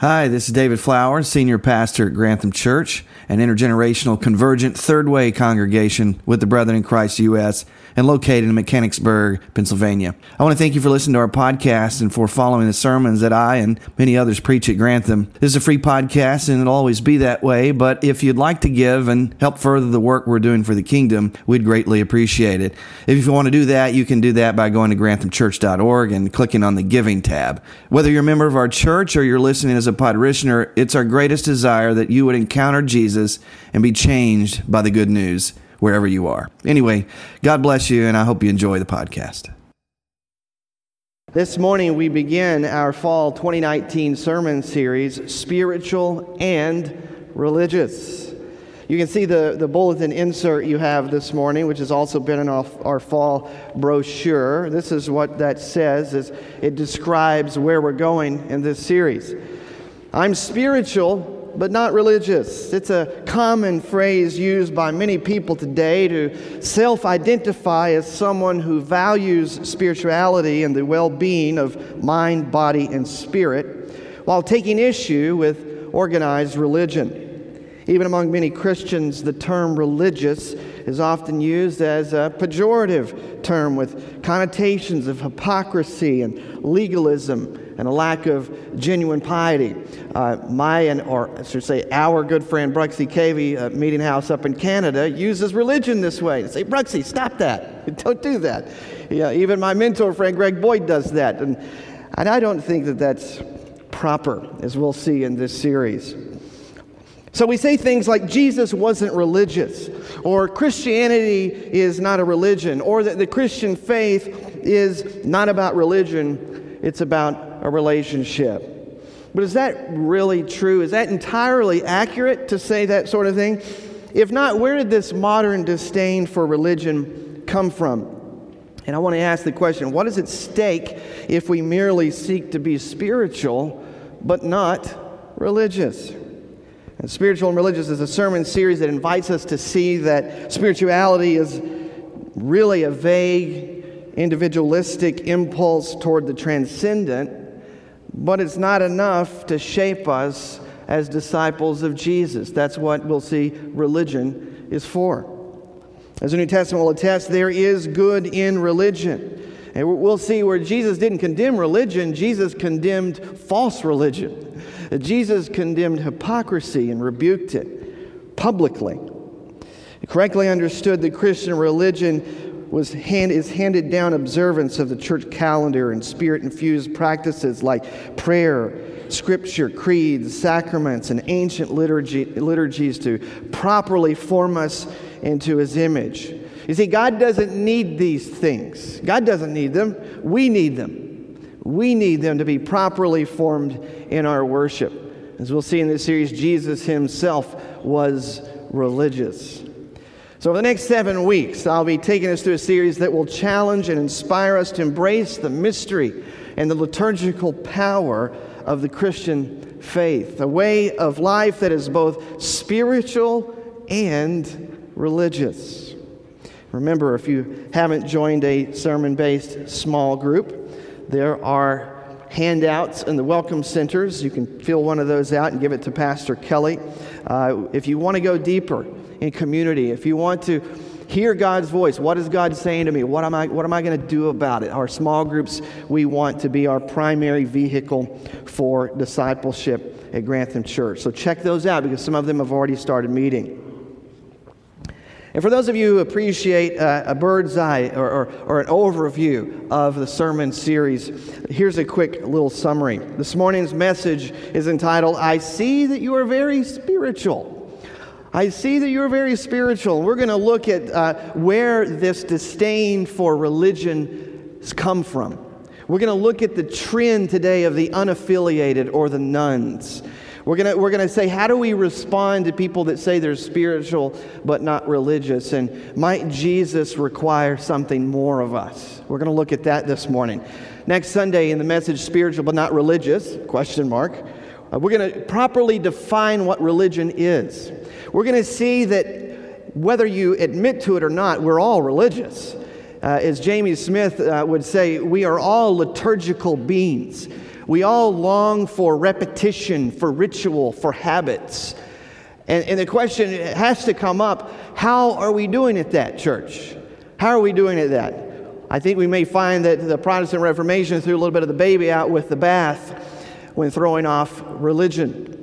Hi, this is David Flowers, Senior Pastor at Grantham Church, an intergenerational convergent third way congregation with the Brethren in Christ U.S. and located in Mechanicsburg, Pennsylvania. I want to thank you for listening to our podcast and for following the sermons that I and many others preach at Grantham. This is a free podcast and it'll always be that way, but if you'd like to give and help further the work we're doing for the kingdom, we'd greatly appreciate it. If you want to do that, you can do that by going to granthamchurch.org and clicking on the giving tab. Whether you're a member of our church or you're listening as a parishioner, it's our greatest desire that you would encounter Jesus and be changed by the good news wherever you are. Anyway, God bless you, and I hope you enjoy the podcast. This morning, we begin our fall 2019 sermon series, Spiritual and Religious. You can see the, the bulletin insert you have this morning, which has also been in our, our fall brochure. This is what that says is it describes where we're going in this series. I'm spiritual but not religious. It's a common phrase used by many people today to self identify as someone who values spirituality and the well being of mind, body, and spirit, while taking issue with organized religion. Even among many Christians, the term religious is often used as a pejorative term with connotations of hypocrisy and legalism and a lack of genuine piety. Uh, my, and, or I should say, our good friend Bruxy Cavey, uh, Meeting House up in Canada, uses religion this way. Say, Bruxy, stop that. Don't do that. Yeah, even my mentor friend Greg Boyd does that. And, and I don't think that that's proper, as we'll see in this series. So we say things like Jesus wasn't religious, or Christianity is not a religion, or that the Christian faith is not about religion, it's about a relationship. But is that really true? Is that entirely accurate to say that sort of thing? If not, where did this modern disdain for religion come from? And I want to ask the question what is at stake if we merely seek to be spiritual but not religious? And spiritual and religious is a sermon series that invites us to see that spirituality is really a vague, individualistic impulse toward the transcendent but it's not enough to shape us as disciples of Jesus. That's what we'll see religion is for. As the New Testament will attest, there is good in religion. And we'll see where Jesus didn't condemn religion, Jesus condemned false religion. Jesus condemned hypocrisy and rebuked it publicly. Correctly understood, the Christian religion was hand, is handed down observance of the church calendar and spirit infused practices like prayer, scripture, creeds, sacraments, and ancient liturgy, liturgies to properly form us into his image. You see, God doesn't need these things. God doesn't need them. We need them. We need them to be properly formed in our worship. As we'll see in this series, Jesus himself was religious. So, over the next seven weeks, I'll be taking us through a series that will challenge and inspire us to embrace the mystery and the liturgical power of the Christian faith, a way of life that is both spiritual and religious. Remember, if you haven't joined a sermon based small group, there are handouts in the welcome centers. You can fill one of those out and give it to Pastor Kelly. Uh, if you want to go deeper, in community, if you want to hear God's voice, what is God saying to me? What am I, what am I going to do about it? Our small groups, we want to be our primary vehicle for discipleship at Grantham Church. So check those out because some of them have already started meeting. And for those of you who appreciate uh, a bird's eye or, or, or, an overview of the sermon series, here's a quick little summary. This morning's message is entitled, I See That You Are Very Spiritual. I see that you're very spiritual. We're going to look at uh, where this disdain for religion has come from. We're going to look at the trend today of the unaffiliated or the nones. We're going we're gonna say, how do we respond to people that say they're spiritual but not religious? And might Jesus require something more of us? We're going to look at that this morning. Next Sunday in the message, spiritual but not religious, question mark, uh, we're going to properly define what religion is. We're going to see that whether you admit to it or not, we're all religious. Uh, as Jamie Smith uh, would say, we are all liturgical beings. We all long for repetition, for ritual, for habits. And, and the question has to come up how are we doing at that, church? How are we doing at that? I think we may find that the Protestant Reformation threw a little bit of the baby out with the bath when throwing off religion.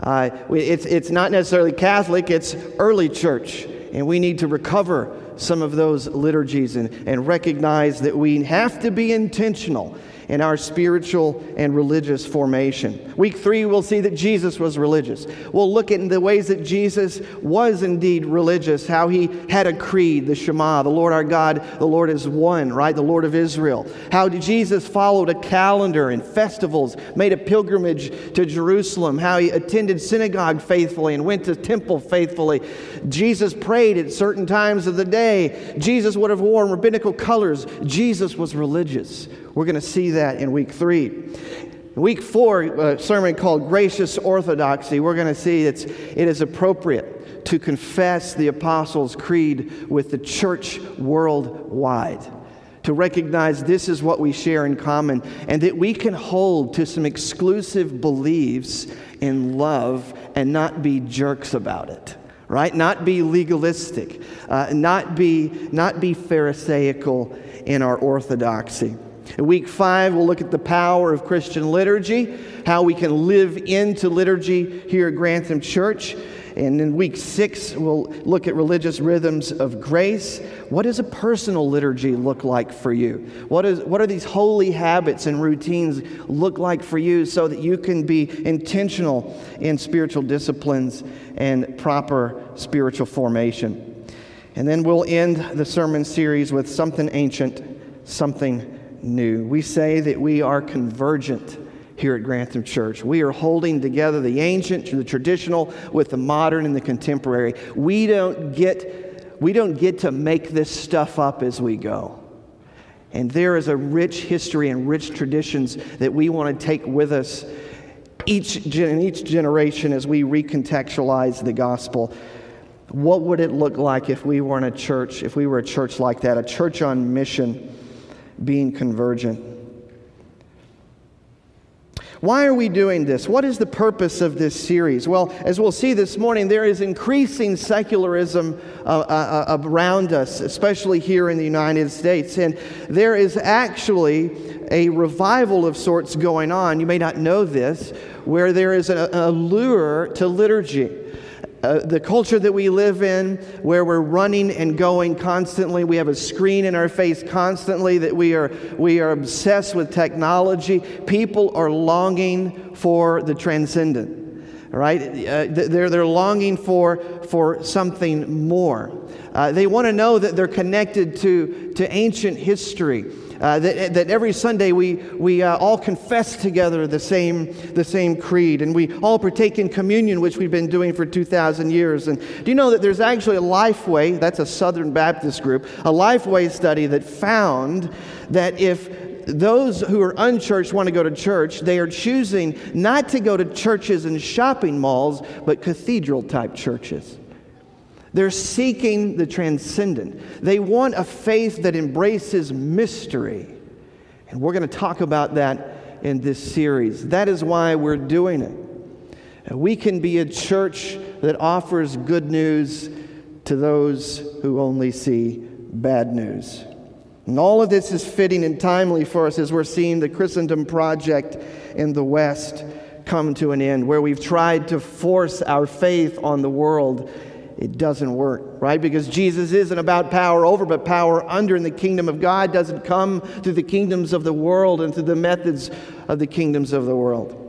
Uh, it's, it's not necessarily Catholic, it's early church. And we need to recover some of those liturgies and, and recognize that we have to be intentional in our spiritual and religious formation. Week three, we'll see that Jesus was religious. We'll look at the ways that Jesus was indeed religious, how he had a creed, the Shema, the Lord our God, the Lord is one, right? The Lord of Israel. How Jesus followed a calendar and festivals, made a pilgrimage to Jerusalem, how he attended synagogue faithfully and went to temple faithfully. Jesus prayed at certain times of the day. Jesus would have worn rabbinical colors. Jesus was religious. We're going to see that in week three. Week four, a sermon called Gracious Orthodoxy, we're going to see it's, it is appropriate to confess the Apostles' Creed with the church worldwide. To recognize this is what we share in common and that we can hold to some exclusive beliefs in love and not be jerks about it right not be legalistic uh, not be not be pharisaical in our orthodoxy in week five, we'll look at the power of Christian liturgy, how we can live into liturgy here at Grantham Church. And in week six, we'll look at religious rhythms of grace. What does a personal liturgy look like for you? What, is, what are these holy habits and routines look like for you so that you can be intentional in spiritual disciplines and proper spiritual formation? And then we'll end the sermon series with something ancient, something new. We say that we are convergent here at Grantham Church. We are holding together the ancient, the traditional, with the modern and the contemporary. We don't get, we don't get to make this stuff up as we go. And there is a rich history and rich traditions that we want to take with us each, in each generation as we recontextualize the gospel. What would it look like if we were in a church, if we were a church like that, a church on mission? being convergent. Why are we doing this? What is the purpose of this series? Well, as we'll see this morning, there is increasing secularism uh, uh, uh, around us, especially here in the United States. And there is actually a revival of sorts going on. You may not know this, where there is a lure to liturgy. Uh, the culture that we live in, where we're running and going constantly, we have a screen in our face constantly, that we are, we are obsessed with technology. People are longing for the transcendent, right? Uh, they're, they're longing for, for something more. Uh, they want to know that they're connected to, to ancient history. Uh, that, that every Sunday we, we uh, all confess together the same, the same creed and we all partake in communion, which we've been doing for 2,000 years. And do you know that there's actually a Lifeway, that's a Southern Baptist group, a Lifeway study that found that if those who are unchurched want to go to church, they are choosing not to go to churches and shopping malls, but cathedral type churches. They're seeking the transcendent. They want a faith that embraces mystery. And we're going to talk about that in this series. That is why we're doing it. Uh, we can be a church that offers good news to those who only see bad news. And all of this is fitting and timely for us as we're seeing the Christendom Project in the West come to an end, where we've tried to force our faith on the world it doesn't work, right? Because Jesus isn't about power over, but power under, and the kingdom of God doesn't come through the kingdoms of the world and through the methods of the kingdoms of the world.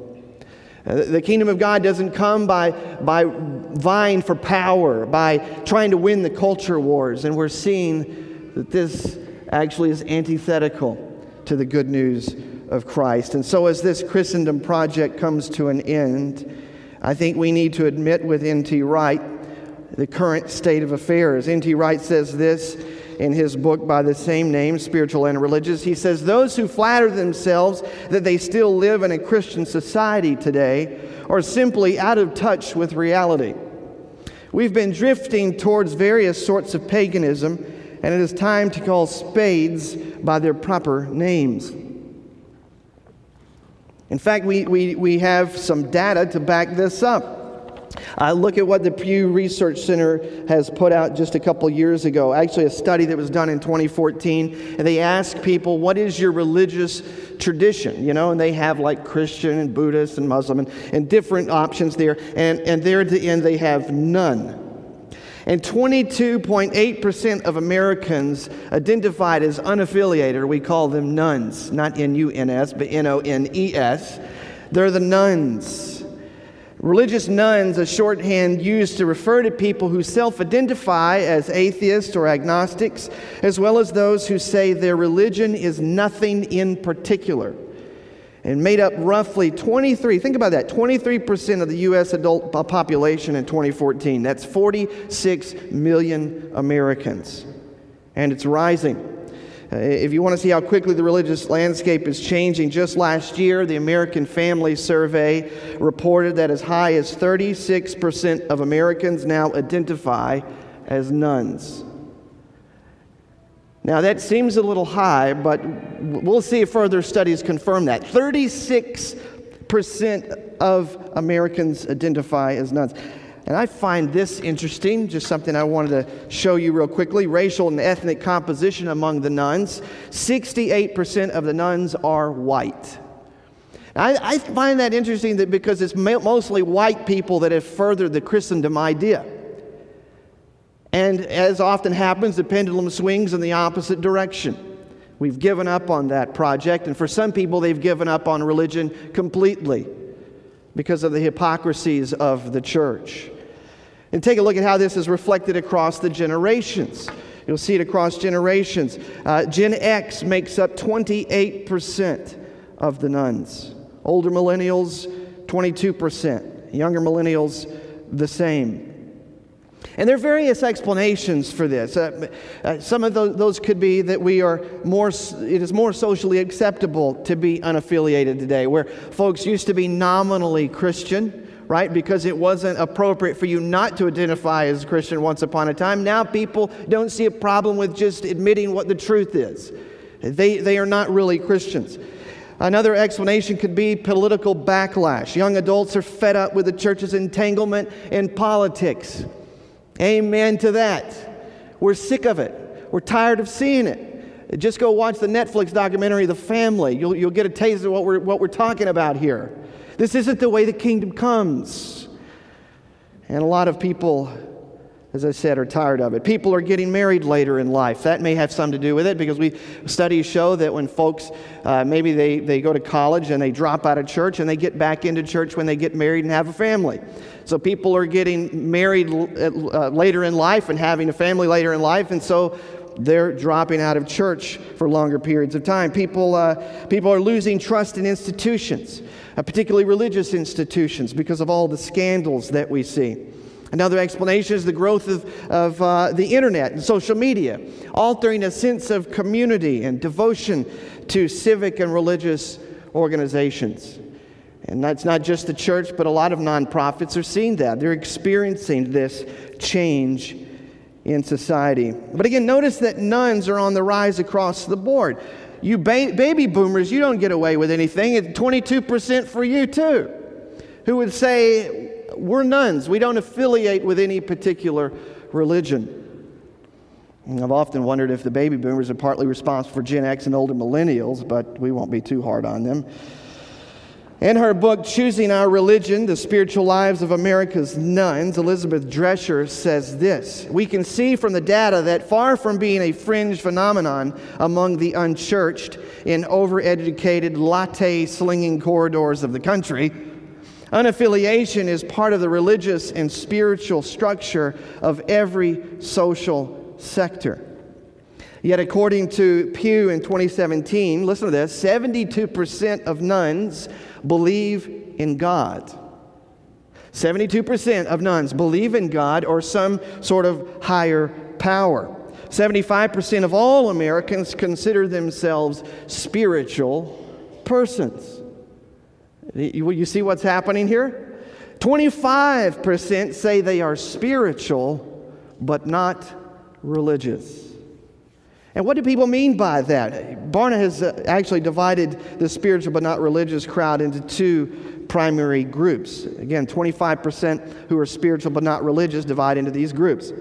Uh, the kingdom of God doesn't come by, by vying for power, by trying to win the culture wars. And we're seeing that this actually is antithetical to the good news of Christ. And so, as this Christendom project comes to an end, I think we need to admit with N.T. Wright the current state of affairs. N.T. Wright says this in his book by the same name, Spiritual and Religious. He says, Those who flatter themselves that they still live in a Christian society today are simply out of touch with reality. We've been drifting towards various sorts of paganism, and it is time to call spades by their proper names. In fact, we, we, we have some data to back this up. Uh, look at what the Pew Research Center has put out just a couple years ago. Actually, a study that was done in 2014. And they asked people, What is your religious tradition? You know, and they have like Christian and Buddhist and Muslim and, and different options there. And, and there at the end, they have none. And 22.8% of Americans identified as unaffiliated, we call them nones, not N U N S, but N O N E S. They're the nones. Religious nones, a shorthand used to refer to people who self identify as atheists or agnostics, as well as those who say their religion is nothing in particular and made up roughly 23, think about that, 23% of the U.S. adult population in 2014. That's 46 million Americans. And it's rising. Uh, if you want to see how quickly the religious landscape is changing, just last year, the American Family Survey reported that as high as 36% of Americans now identify as nones. Now, that seems a little high, but we'll see if further studies confirm that. 36% of Americans identify as nones. And I find this interesting, just something I wanted to show you real quickly. Racial and ethnic composition among the nones. 68% of the nones are white. I, I find that interesting that because it's mostly white people that have furthered the Christendom idea. And as often happens, the pendulum swings in the opposite direction. We've given up on that project, and for some people, they've given up on religion completely because of the hypocrisies of the church. And take a look at how this is reflected across the generations. You'll see it across generations. Uh, Gen X makes up 28% of the nones, Older millennials, 22%. Younger millennials, the same. And there are various explanations for this. Uh, uh, some of those, those, could be that we are more, it is more socially acceptable to be unaffiliated today, where folks used to be nominally Christian, right? Because it wasn't appropriate for you not to identify as a Christian once upon a time. Now people don't see a problem with just admitting what the truth is. They, they are not really Christians. Another explanation could be political backlash. Young adults are fed up with the church's entanglement in politics. Amen to that. We're sick of it. We're tired of seeing it. Just go watch the Netflix documentary, The Family. You'll, you'll get a taste of what we're, what we're talking about here. This isn't the way the kingdom comes. And a lot of people, as I said, are tired of it. People are getting married later in life. That may have something to do with it because we studies show that when folks uh, maybe they, they go to college and they drop out of church and they get back into church when they get married and have a family. So people are getting married uh, later in life and having a family later in life, and so they're dropping out of church for longer periods of time. People, uh, people are losing trust in institutions, particularly religious institutions, because of all the scandals that we see. Another explanation is the growth of, of uh, the internet and social media, altering a sense of community and devotion to civic and religious organizations. And that's not just the church, but a lot of nonprofits are seeing that. They're experiencing this change in society. But again, notice that nones are on the rise across the board. You ba- baby boomers, you don't get away with anything. It's 22% for you, too, who would say, We're nones. We don't affiliate with any particular religion. And I've often wondered if the baby boomers are partly responsible for Gen X and older millennials, but we won't be too hard on them. In her book, Choosing Our Religion The Spiritual Lives of America's Nones, Elizabeth Drescher says this We can see from the data that far from being a fringe phenomenon among the unchurched in overeducated, latte slinging corridors of the country, unaffiliation is part of the religious and spiritual structure of every social sector. Yet, according to Pew in 2017, listen to this 72% of nones believe in God. 72% of nones believe in God or some sort of higher power. 75% of all Americans consider themselves spiritual persons. You see what's happening here? 25% say they are spiritual but not religious. And what do people mean by that? Barna has uh, actually divided the spiritual but not religious crowd into two primary groups. Again, 25% who are spiritual but not religious divide into these groups.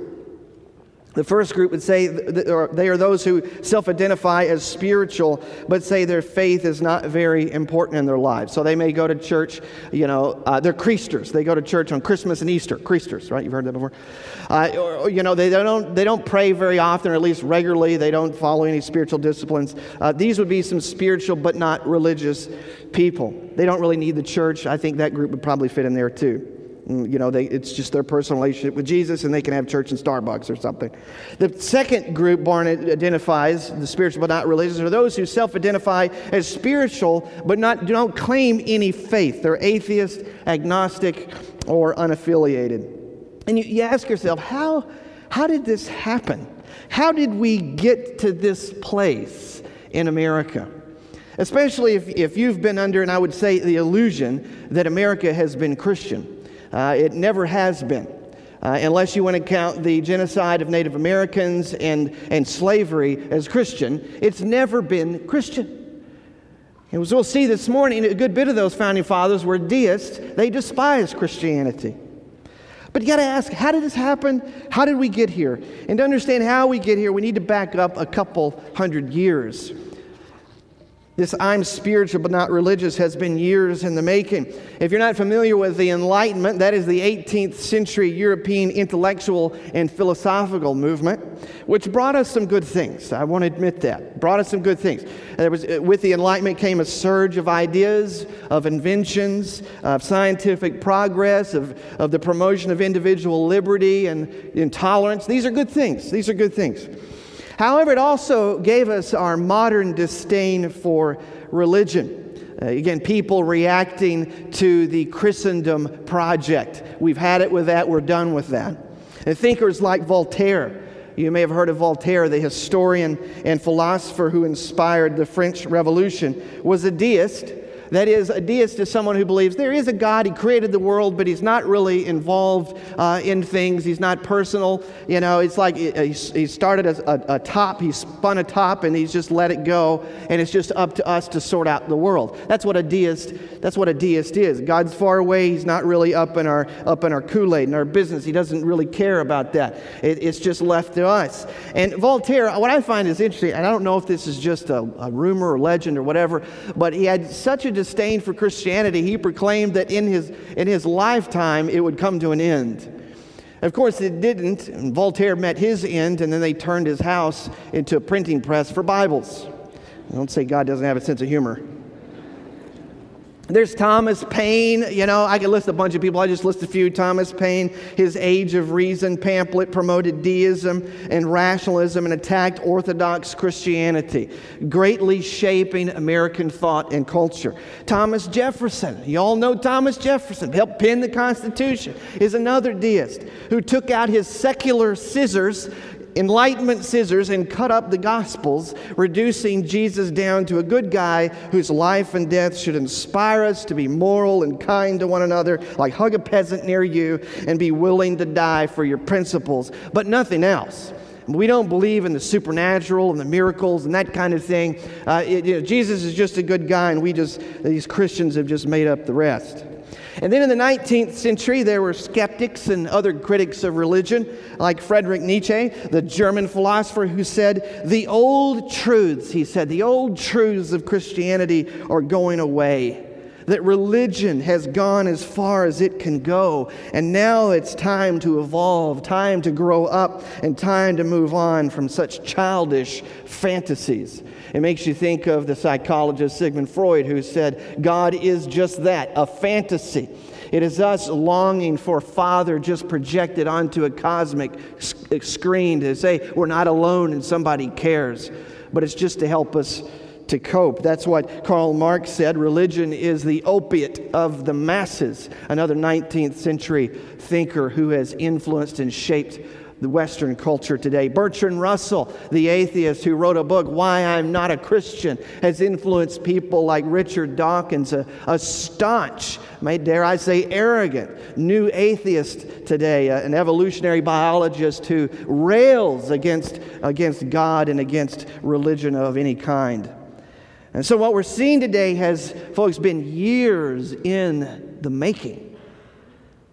The first group would say they are those who self identify as spiritual, but say their faith is not very important in their lives. So they may go to church, you know, uh, they're Creasters. They go to church on Christmas and Easter. Creasters, right? You've heard that before. Uh, or, you know, they don't, they don't pray very often, or at least regularly. They don't follow any spiritual disciplines. Uh, these would be some spiritual but not religious people. They don't really need the church. I think that group would probably fit in there too. You know, they, it's just their personal relationship with Jesus, and they can have church in Starbucks or something. The second group Barna identifies, the spiritual but not religious, are those who self identify as spiritual but not, don't claim any faith. They're atheist, agnostic, or unaffiliated. And you, you ask yourself, how, how did this happen? How did we get to this place in America? Especially if, if you've been under, and I would say, the illusion that America has been Christian. Uh, it never has been. Uh, unless you want to count the genocide of Native Americans and, and slavery as Christian, it's never been Christian. And as we'll see this morning, a good bit of those founding fathers were deists. They despised Christianity. But you got to ask, how did this happen? How did we get here? And to understand how we get here, we need to back up a couple hundred years. This I'm spiritual but not religious has been years in the making. If you're not familiar with the Enlightenment, that is the 18th century European intellectual and philosophical movement, which brought us some good things. I want to admit that. Brought us some good things. There was, uh, with the Enlightenment came a surge of ideas, of inventions, of scientific progress, of, of the promotion of individual liberty and intolerance. These are good things. These are good things. However, it also gave us our modern disdain for religion. Uh, again, people reacting to the Christendom project. We've had it with that, we're done with that. And thinkers like Voltaire, you may have heard of Voltaire, the historian and philosopher who inspired the French Revolution, was a deist that is, a deist is someone who believes there is a God, he created the world, but he's not really involved uh, in things. He's not personal. You know, it's like he, he started as a, a, top, he spun a top, and he's just let it go, and it's just up to us to sort out the world. That's what a deist, that's what a deist is. God's far away, he's not really up in our, up in our Kool-Aid, in our business. He doesn't really care about that. It, it's just left to us. And Voltaire, what I find is interesting, and I don't know if this is just a, a rumor or legend or whatever, but he had such a disdain for Christianity, he proclaimed that in his, in his lifetime it would come to an end. Of course, it didn't. Voltaire met his end, and then they turned his house into a printing press for Bibles. I Don't say God doesn't have a sense of humor. There's Thomas Paine. You know, I could list a bunch of people. I just list a few. Thomas Paine, his Age of Reason pamphlet promoted deism and rationalism and attacked Orthodox Christianity, greatly shaping American thought and culture. Thomas Jefferson, you all know Thomas Jefferson, helped pen the Constitution, is another deist who took out his secular scissors Enlightenment scissors and cut up the Gospels, reducing Jesus down to a good guy whose life and death should inspire us to be moral and kind to one another, like hug a peasant near you and be willing to die for your principles, but nothing else. We don't believe in the supernatural and the miracles and that kind of thing. Uh, it, you know, Jesus is just a good guy, and we just, these Christians have just made up the rest. And then in the 19th century, there were skeptics and other critics of religion, like Friedrich Nietzsche, the German philosopher, who said, The old truths, he said, the old truths of Christianity are going away. That religion has gone as far as it can go, and now it's time to evolve, time to grow up, and time to move on from such childish fantasies. It makes you think of the psychologist Sigmund Freud, who said, God is just that, a fantasy. It is us longing for Father just projected onto a cosmic screen to say we're not alone and somebody cares. But it's just to help us to cope. That's what Karl Marx said religion is the opiate of the masses, another 19th century thinker who has influenced and shaped the Western culture today. Bertrand Russell, the atheist who wrote a book, Why I'm Not a Christian, has influenced people like Richard Dawkins, a, a staunch, may dare I say arrogant, new atheist today, an evolutionary biologist who rails against, against God and against religion of any kind. And so, what we're seeing today has, folks, been years in the making.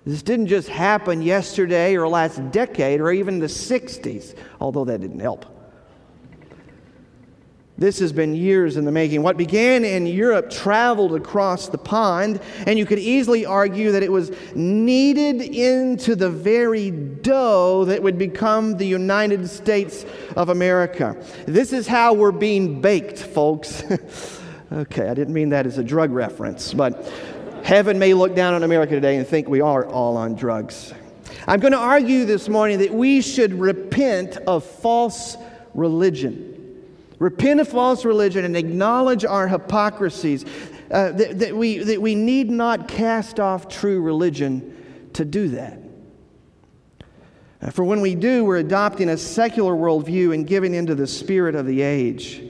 This didn't just happen yesterday or last decade or even the 60s, although that didn't help. This has been years in the making. What began in Europe traveled across the pond, and you could easily argue that it was kneaded into the very dough that would become the United States of America. This is how we're being baked, folks. okay, I didn't mean that as a drug reference, but Heaven may look down on America today and think we are all on drugs. I'm going to argue this morning that we should repent of false religion. Repent of false religion and acknowledge our hypocrisies. Uh, that, that, we, that we need not cast off true religion to do that. Uh, for when we do, we're adopting a secular worldview and giving into the spirit of the age.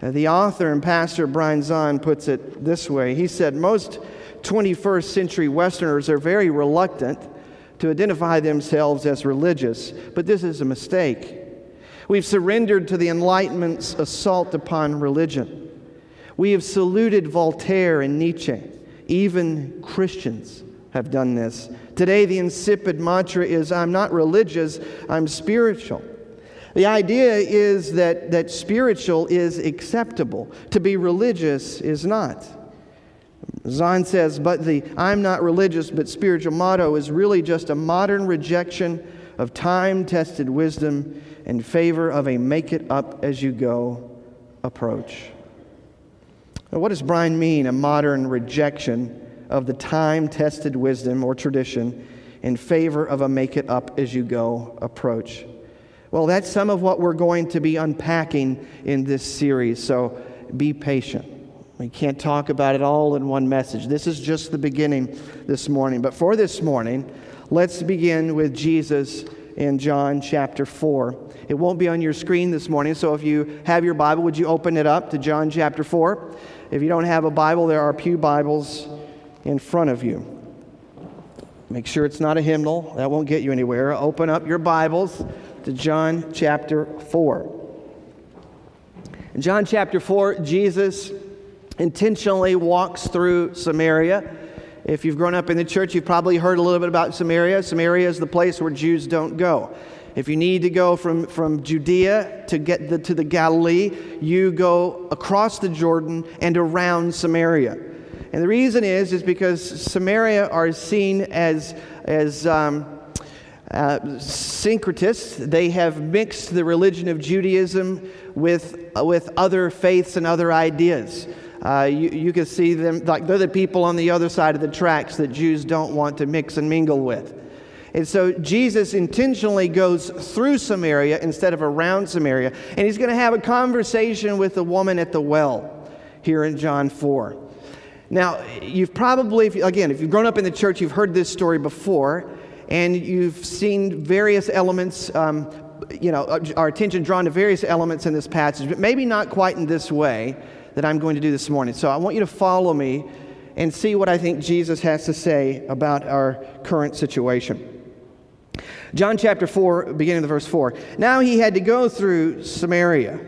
Uh, the author and pastor Brian Zahnd puts it this way He said, Most 21st century Westerners are very reluctant to identify themselves as religious, but this is a mistake. We've surrendered to the Enlightenment's assault upon religion. We have saluted Voltaire and Nietzsche. Even Christians have done this. Today, the insipid mantra is I'm not religious, I'm spiritual. The idea is that, that spiritual is acceptable, to be religious is not. Zahnd says, but the I'm not religious but spiritual motto is really just a modern rejection of time tested wisdom in favor of a make it up as you go approach. Now, what does Brian mean, a modern rejection of the time tested wisdom or tradition in favor of a make it up as you go approach? Well, that's some of what we're going to be unpacking in this series, so be patient. We can't talk about it all in one message. This is just the beginning this morning. But for this morning, let's begin with Jesus in John chapter 4. It won't be on your screen this morning, so if you have your Bible, would you open it up to John chapter 4? If you don't have a Bible, there are Pew Bibles in front of you. Make sure it's not a hymnal, that won't get you anywhere. Open up your Bibles to John chapter 4. In John chapter 4, Jesus intentionally walks through Samaria. If you've grown up in the church, you've probably heard a little bit about Samaria. Samaria is the place where Jews don't go. If you need to go from, from Judea to get the, to the Galilee, you go across the Jordan and around Samaria. And the reason is, is because Samaria are seen as, as um, uh, syncretists. They have mixed the religion of Judaism with, uh, with other faiths and other ideas. Uh, you, you can see them, like they're the people on the other side of the tracks that Jews don't want to mix and mingle with. And so Jesus intentionally goes through Samaria instead of around Samaria, and he's going to have a conversation with the woman at the well here in John 4. Now, you've probably, again, if you've grown up in the church, you've heard this story before, and you've seen various elements, um, you know, our attention drawn to various elements in this passage, but maybe not quite in this way that I'm going to do this morning. So I want you to follow me and see what I think Jesus has to say about our current situation. John chapter 4, beginning of verse 4. Now he had to go through Samaria.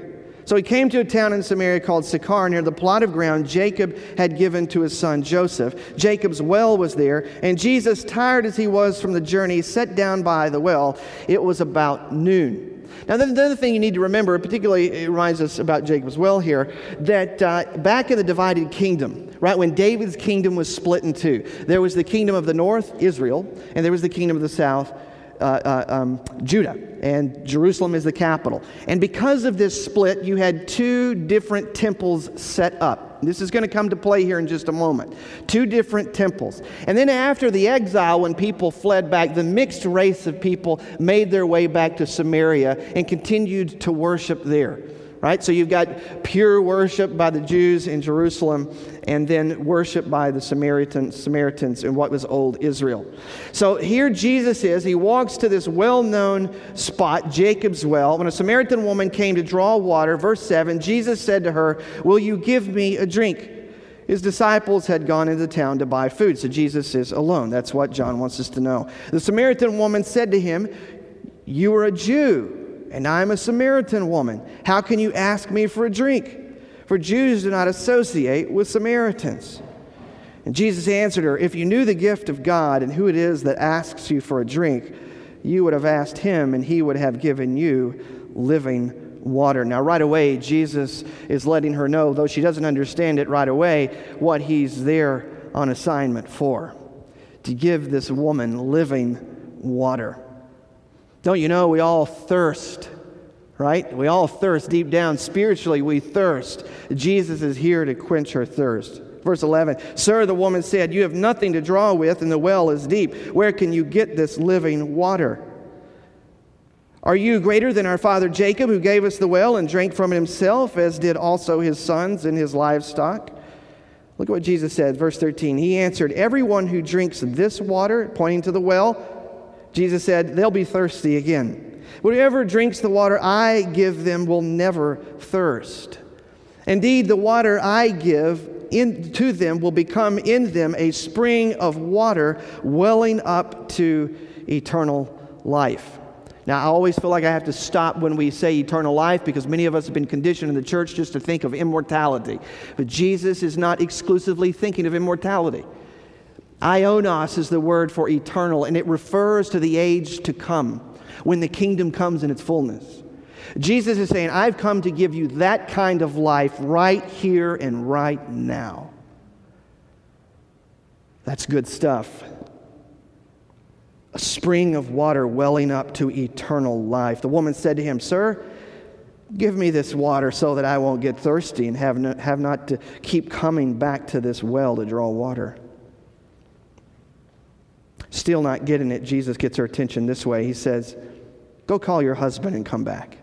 So he came to a town in Samaria called Sychar, near the plot of ground Jacob had given to his son Joseph. Jacob's well was there, and Jesus, tired as he was from the journey, sat down by the well. It was about noon. Now, the, other thing you need to remember, particularly it reminds us about Jacob's well here, that uh, back in the divided kingdom, right, when David's kingdom was split in two, there was the kingdom of the north, Israel, and there was the kingdom of the south, uh, uh, um, Judah, and Jerusalem is the capital. And because of this split, you had two different temples set up. This is going to come to play here in just a moment. Two different temples. And then after the exile, when people fled back, the mixed race of people made their way back to Samaria and continued to worship there. Right? So you've got pure worship by the Jews in Jerusalem and then worship by the Samaritan, Samaritans in what was old Israel. So here Jesus is. He walks to this well known spot, Jacob's well. When a Samaritan woman came to draw water, verse 7, Jesus said to her, Will you give me a drink? His disciples had gone into town to buy food, so Jesus is alone. That's what John wants us to know. The Samaritan woman said to him, You are a Jew and I'm a Samaritan woman. How can you ask me for a drink? For Jews do not associate with Samaritans. And Jesus answered her, If you knew the gift of God and who it is that asks you for a drink, you would have asked him, and he would have given you living water. Now, right away, Jesus is letting her know, though she doesn't understand it right away, what he's there on assignment for to give this woman living water. Don't you know we all thirst, right? We all thirst deep down. Spiritually, we thirst. Jesus is here to quench our thirst. Verse 11 Sir, the woman said, You have nothing to draw with, and the well is deep. Where can you get this living water? Are you greater than our father Jacob, who gave us the well and drank from it himself, as did also his sons and his livestock? Look at what Jesus said, verse 13. He answered, Everyone who drinks this water, pointing to the well, Jesus said, They'll be thirsty again. Whoever drinks the water I give them will never thirst. Indeed, the water I give in, to them will become in them a spring of water welling up to eternal life. Now, I always feel like I have to stop when we say eternal life because many of us have been conditioned in the church just to think of immortality. But Jesus is not exclusively thinking of immortality. Aionios is the word for eternal, and it refers to the age to come when the kingdom comes in its fullness. Jesus is saying, I've come to give you that kind of life right here and right now. That's good stuff. A spring of water welling up to eternal life. The woman said to him, Sir, give me this water so that I won't get thirsty and have, no, have not to keep coming back to this well to draw water. Still not getting it, Jesus gets her attention this way. He says, Go call your husband and come back.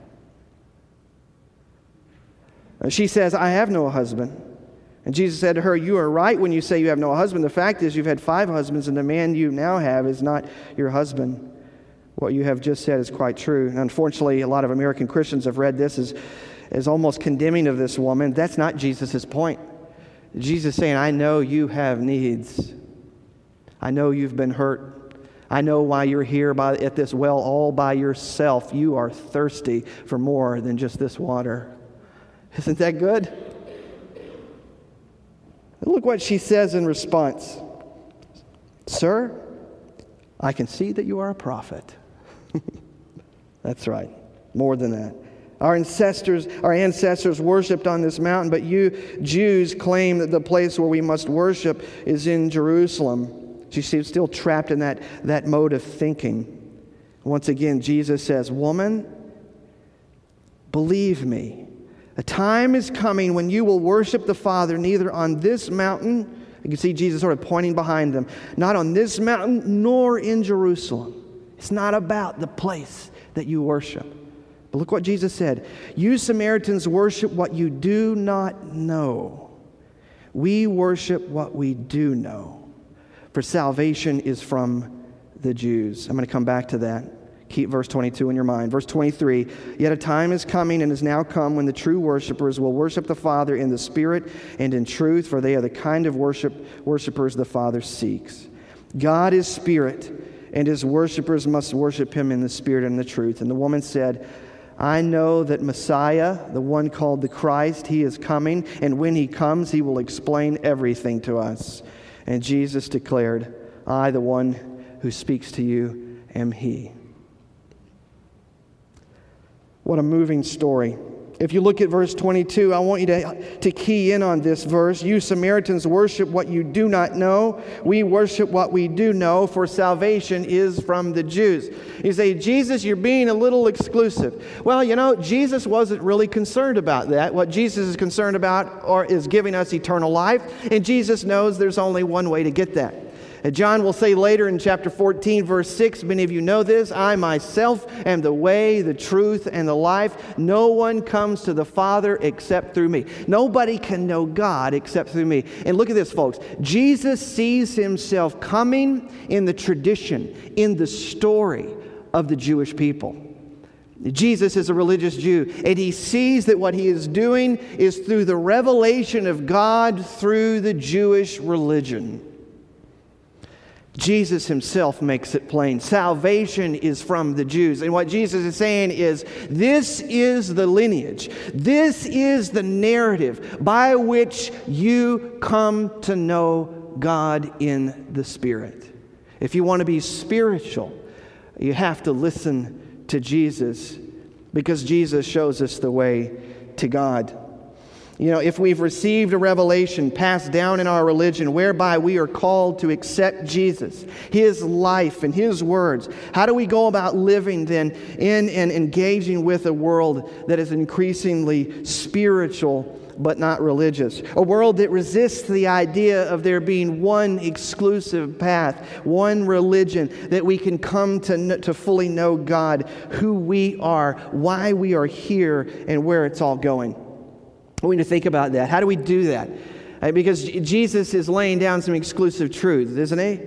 She says, I have no husband. And Jesus said to her, You are right when you say you have no husband. The fact is, you've had five husbands, and the man you now have is not your husband. What you have just said is quite true. And unfortunately, a lot of American Christians have read this as, as almost condemning of this woman. That's not Jesus' point. Jesus saying, I know you have needs. I know you've been hurt. I know why you're here by, at this well all by yourself. You are thirsty for more than just this water. Isn't that good? Look what she says in response Sir, I can see that you are a prophet. That's right, more than that. Our ancestors, our ancestors worshiped on this mountain, but you Jews claim that the place where we must worship is in Jerusalem. She's still trapped in that, that mode of thinking. Once again, Jesus says, Woman, believe me, a time is coming when you will worship the Father neither on this mountain, you can see Jesus sort of pointing behind them, not on this mountain nor in Jerusalem. It's not about the place that you worship. But look what Jesus said You Samaritans worship what you do not know. We worship what we do know for salvation is from the Jews. I'm going to come back to that. Keep verse 22 in your mind. Verse 23 Yet a time is coming and is now come when the true worshipers will worship the Father in the Spirit and in truth, for they are the kind of worship worshipers the Father seeks. God is Spirit, and his worshipers must worship him in the Spirit and the truth. And the woman said, I know that Messiah, the one called the Christ, he is coming, and when he comes, he will explain everything to us. And Jesus declared, I, the one who speaks to you, am He. What a moving story. If you look at verse 22, I want you to, to key in on this verse. You Samaritans worship what you do not know. We worship what we do know, for salvation is from the Jews. You say, Jesus, you're being a little exclusive. Well, you know, Jesus wasn't really concerned about that. What Jesus is concerned about or is giving us eternal life, and Jesus knows there's only one way to get that. John will say later in chapter 14, verse 6, many of you know this I myself am the way, the truth, and the life. No one comes to the Father except through me. Nobody can know God except through me. And look at this, folks. Jesus sees himself coming in the tradition, in the story of the Jewish people. Jesus is a religious Jew, and he sees that what he is doing is through the revelation of God through the Jewish religion. Jesus himself makes it plain. Salvation is from the Jews. And what Jesus is saying is this is the lineage, this is the narrative by which you come to know God in the Spirit. If you want to be spiritual, you have to listen to Jesus because Jesus shows us the way to God. You know, if we've received a revelation passed down in our religion whereby we are called to accept Jesus, His life, and His words, how do we go about living then in and engaging with a world that is increasingly spiritual but not religious. A world that resists the idea of there being one exclusive path, one religion that we can come to, to fully know God, who we are, why we are here, and where it's all going. We need to think about that. How do we do that? Because Jesus is laying down some exclusive truths, isn't he?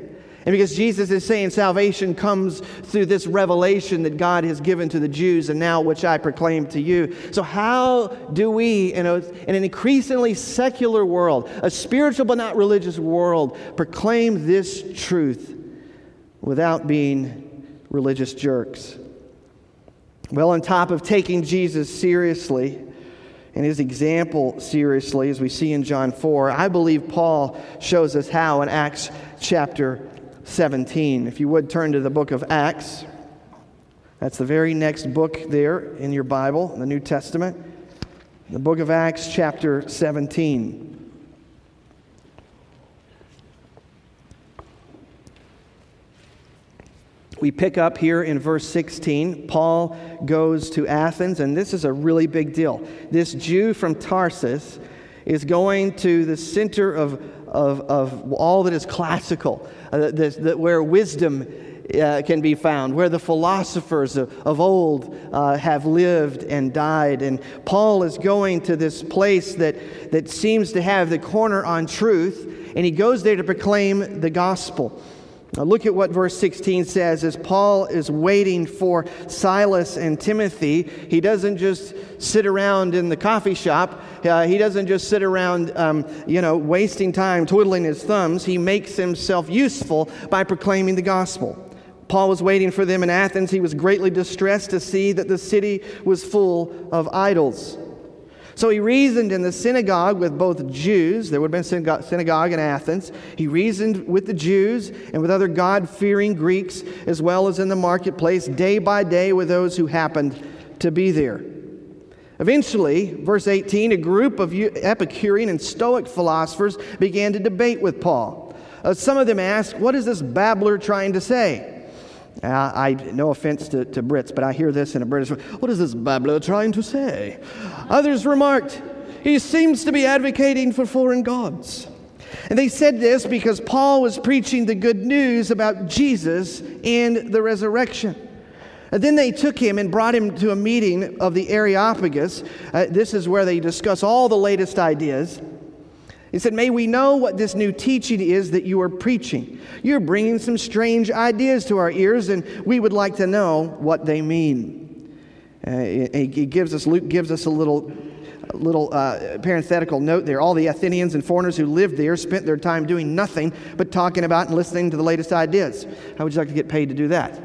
And because Jesus is saying salvation comes through this revelation that God has given to the Jews and now which I proclaim to you. So, how do we, in, a, in an increasingly secular world, a spiritual but not religious world, proclaim this truth without being religious jerks? Well, on top of taking Jesus seriously, and his example seriously, as we see in John 4, I believe Paul shows us how in Acts chapter 17. If you would turn to the book of Acts, that's the very next book there in your Bible, in the New Testament. The book of Acts, chapter 17. We pick up here in verse 16. Paul goes to Athens, and this is a really big deal. This Jew from Tarsus is going to the center of, of, of all that is classical, uh, this, where wisdom uh, can be found, where the philosophers of, of old uh, have lived and died. And Paul is going to this place that, that seems to have the corner on truth, and he goes there to proclaim the gospel. Now, look at what verse 16 says as Paul is waiting for Silas and Timothy. He doesn't just sit around in the coffee shop, uh, he doesn't just sit around, um, you know, wasting time twiddling his thumbs. He makes himself useful by proclaiming the gospel. Paul was waiting for them in Athens. He was greatly distressed to see that the city was full of idols. So he reasoned in the synagogue with both Jews. There would have been a synagogue in Athens. He reasoned with the Jews and with other God fearing Greeks, as well as in the marketplace, day by day with those who happened to be there. Eventually, verse 18, a group of Epicurean and Stoic philosophers began to debate with Paul. Uh, some of them asked, What is this babbler trying to say? Uh, I, no offense to, to Brits, but I hear this in a British. What is this babbler trying to say? Others remarked, he seems to be advocating for foreign gods. And they said this because Paul was preaching the good news about Jesus and the resurrection. And then they took him and brought him to a meeting of the Areopagus. Uh, this is where they discuss all the latest ideas. He said, May we know what this new teaching is that you are preaching. You're bringing some strange ideas to our ears, and we would like to know what they mean. Uh, he, gives us, Luke gives us a little, a little uh, parenthetical note there. All the Athenians and foreigners who lived there spent their time doing nothing but talking about and listening to the latest ideas. How would you like to get paid to do that?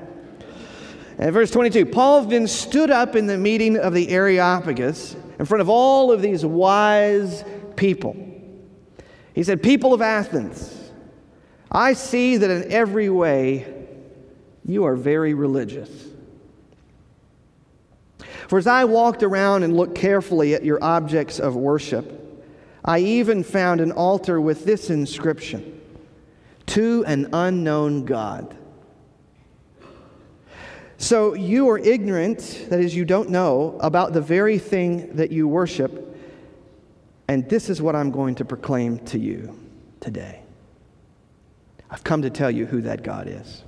And verse 22 Paul then stood up in the meeting of the Areopagus in front of all of these wise people. He said, People of Athens, I see that in every way you are very religious. For as I walked around and looked carefully at your objects of worship, I even found an altar with this inscription To an unknown God. So you are ignorant, that is, you don't know, about the very thing that you worship and this is what I'm going to proclaim to you today. I've come to tell you who that God is.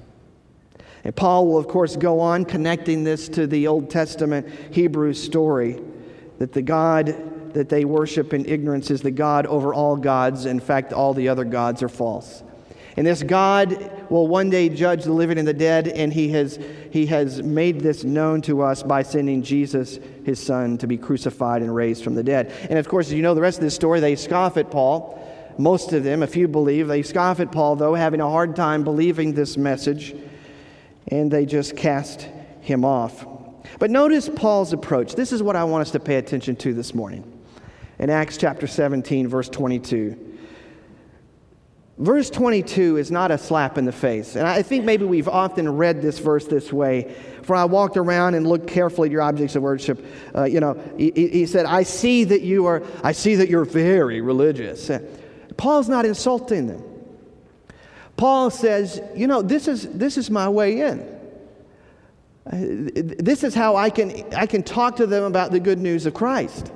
And Paul will, of course, go on connecting this to the Old Testament Hebrew story that the God that they worship in ignorance is the God over all gods. In fact, all the other gods are false. And this God will one day judge the living and the dead, and he has, he has made this known to us by sending Jesus, his son, to be crucified and raised from the dead. And of course, as you know the rest of this story, they scoff at Paul. Most of them, a few believe, they scoff at Paul, though, having a hard time believing this message, and they just cast him off. But notice Paul's approach. This is what I want us to pay attention to this morning. In Acts chapter 17, verse 22. Verse 22 is not a slap in the face. And I think maybe we've often read this verse this way. For I walked around and looked carefully at your objects of worship. Uh, you know, he, he, said, I see that you are, I see that you're very religious. Paul's not insulting them. Paul says, you know, this is, this is my way in. This is how I can, I can talk to them about the good news of Christ.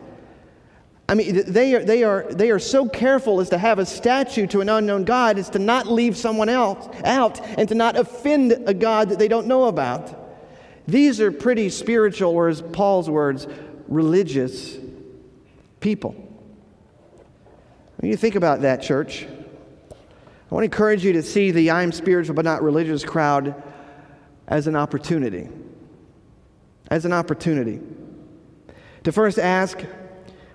I mean, they are, they, are, they are so careful as to have a statue to an unknown God as to not leave someone else out and to not offend a God that they don't know about. These are pretty spiritual, or as Paul's words, religious people. When you think about that, church, I want to encourage you to see the I'm spiritual but not religious crowd as an opportunity. As an opportunity. To first ask,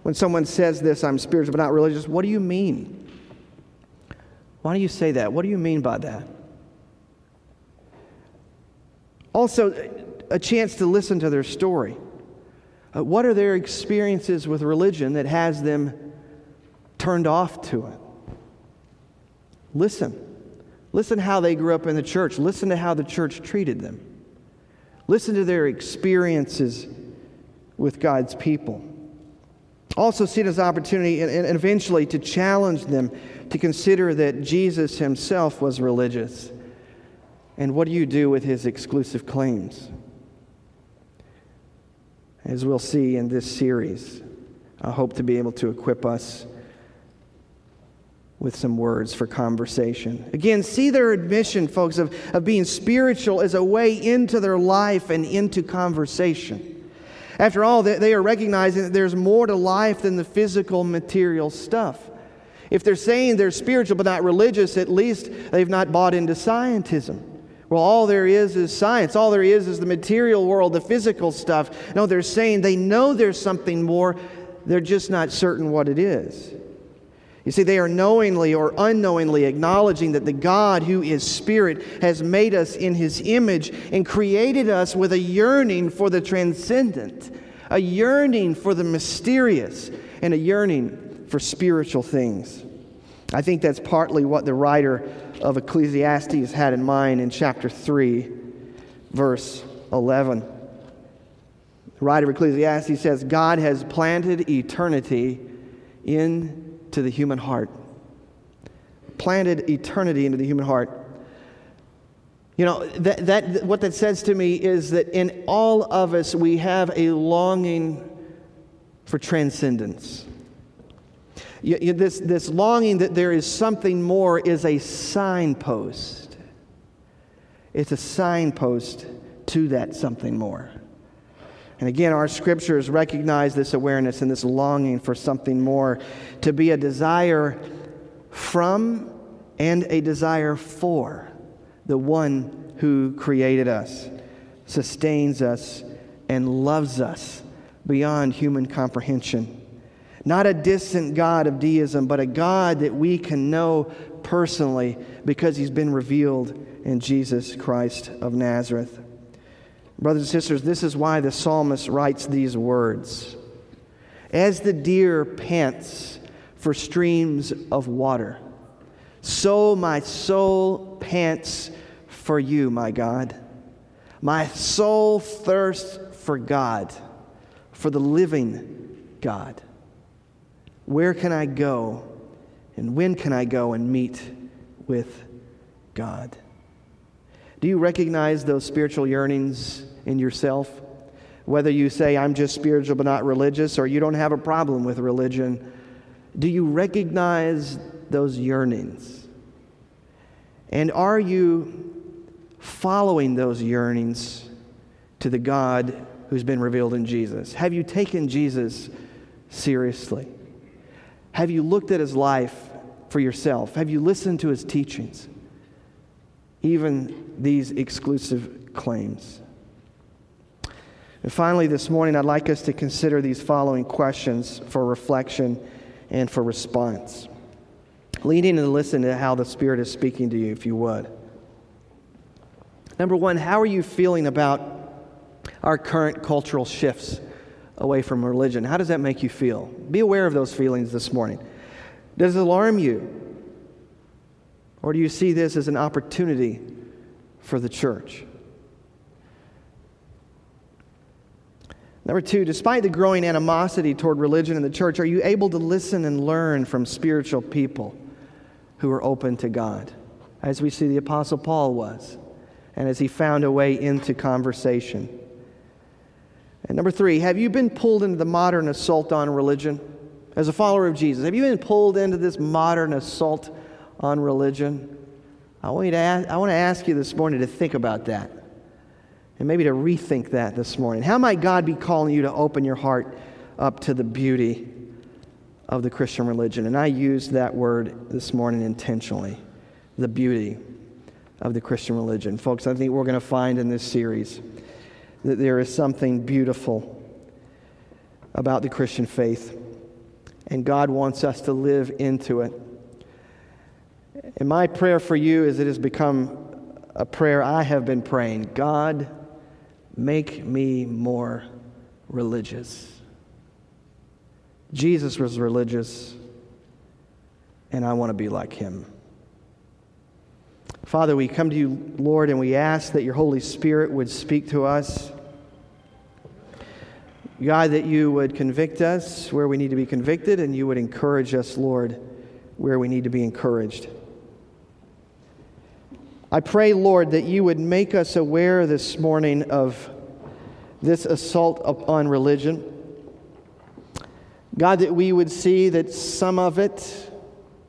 when someone says this, I'm spiritual but not religious, what do you mean? Why do you say that? What do you mean by that? Also, a chance to listen to their story. Uh, what are their experiences with religion that has them turned off to it? Listen. Listen how they grew up in the church. Listen to how the church treated them. Listen to their experiences with God's people. Also, see it as an opportunity and, and eventually to challenge them to consider that Jesus himself was religious. And what do you do with his exclusive claims? As we'll see in this series, I hope to be able to equip us with some words for conversation. Again, see their admission, folks, of, of being spiritual as a way into their life and into conversation. After all, they are recognizing that there's more to life than the physical, material stuff. If they're saying they're spiritual but not religious, at least they've not bought into scientism. Well, all there is is science. All there is is the material world, the physical stuff. No, they're saying they know there's something more, they're just not certain what it is. You see, they are knowingly or unknowingly acknowledging that the God who is Spirit has made us in His image and created us with a yearning for the transcendent, a yearning for the mysterious, and a yearning for spiritual things. I think that's partly what the writer of Ecclesiastes had in mind in chapter 3, verse 11. The writer of Ecclesiastes says, God has planted eternity in to the human heart, planted eternity into the human heart. You know, that, that, what that says to me is that in all of us, we have a longing for transcendence. You, you, this, this longing that there is something more is a signpost. It's a signpost to that something more. And again, our scriptures recognize this awareness and this longing for something more, to be a desire from and a desire for the one who created us, sustains us, and loves us beyond human comprehension. Not a distant God of deism, but a God that we can know personally because he's been revealed in Jesus Christ of Nazareth. Brothers and sisters, this is why the psalmist writes these words As the deer pants for streams of water, so my soul pants for you, my God. My soul thirsts for God, for the living God. Where can I go and when can I go and meet with God? Do you recognize those spiritual yearnings in yourself? Whether you say, I'm just spiritual but not religious, or you don't have a problem with religion, do you recognize those yearnings? And are you following those yearnings to the God who's been revealed in Jesus? Have you taken Jesus seriously? Have you looked at his life for yourself? Have you listened to his teachings? Even these exclusive claims. And finally, this morning, I'd like us to consider these following questions for reflection and for response. Leading and listen to how the Spirit is speaking to you, if you would. Number one, how are you feeling about our current cultural shifts away from religion? How does that make you feel? Be aware of those feelings this morning. Does it alarm you? Or do you see this as an opportunity for the church? Number two, despite the growing animosity toward religion in the church, are you able to listen and learn from spiritual people who are open to God? As we see the Apostle Paul was, and as he found a way into conversation. And number three, have you been pulled into the modern assault on religion? As a follower of Jesus, have you been pulled into this modern assault on religion? I want, you to ask, I want to ask you this morning to think about that and maybe to rethink that this morning. How might God be calling you to open your heart up to the beauty of the Christian religion? And I used that word this morning intentionally the beauty of the Christian religion. Folks, I think we're going to find in this series that there is something beautiful about the Christian faith, and God wants us to live into it. And my prayer for you is it has become a prayer I have been praying God, make me more religious. Jesus was religious, and I want to be like him. Father, we come to you, Lord, and we ask that your Holy Spirit would speak to us. God, that you would convict us where we need to be convicted, and you would encourage us, Lord, where we need to be encouraged. I pray, Lord, that you would make us aware this morning of this assault upon religion. God, that we would see that some of it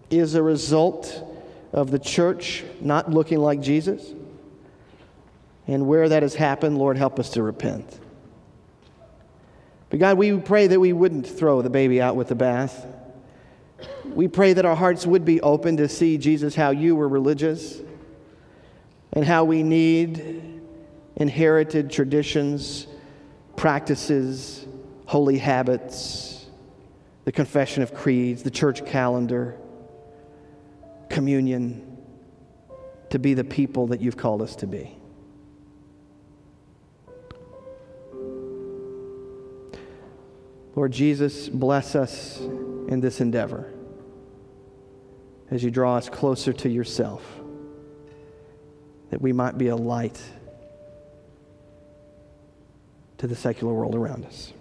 is a result of the church not looking like Jesus. And where that has happened, Lord, help us to repent. But God, we pray that we wouldn't throw the baby out with the bath. We pray that our hearts would be open to see, Jesus, how you were religious and how we need inherited traditions, practices, holy habits, the confession of creeds, the church calendar, communion, to be the people that you've called us to be. Lord Jesus, bless us in this endeavor as you draw us closer to yourself, that we might be a light to the secular world around us.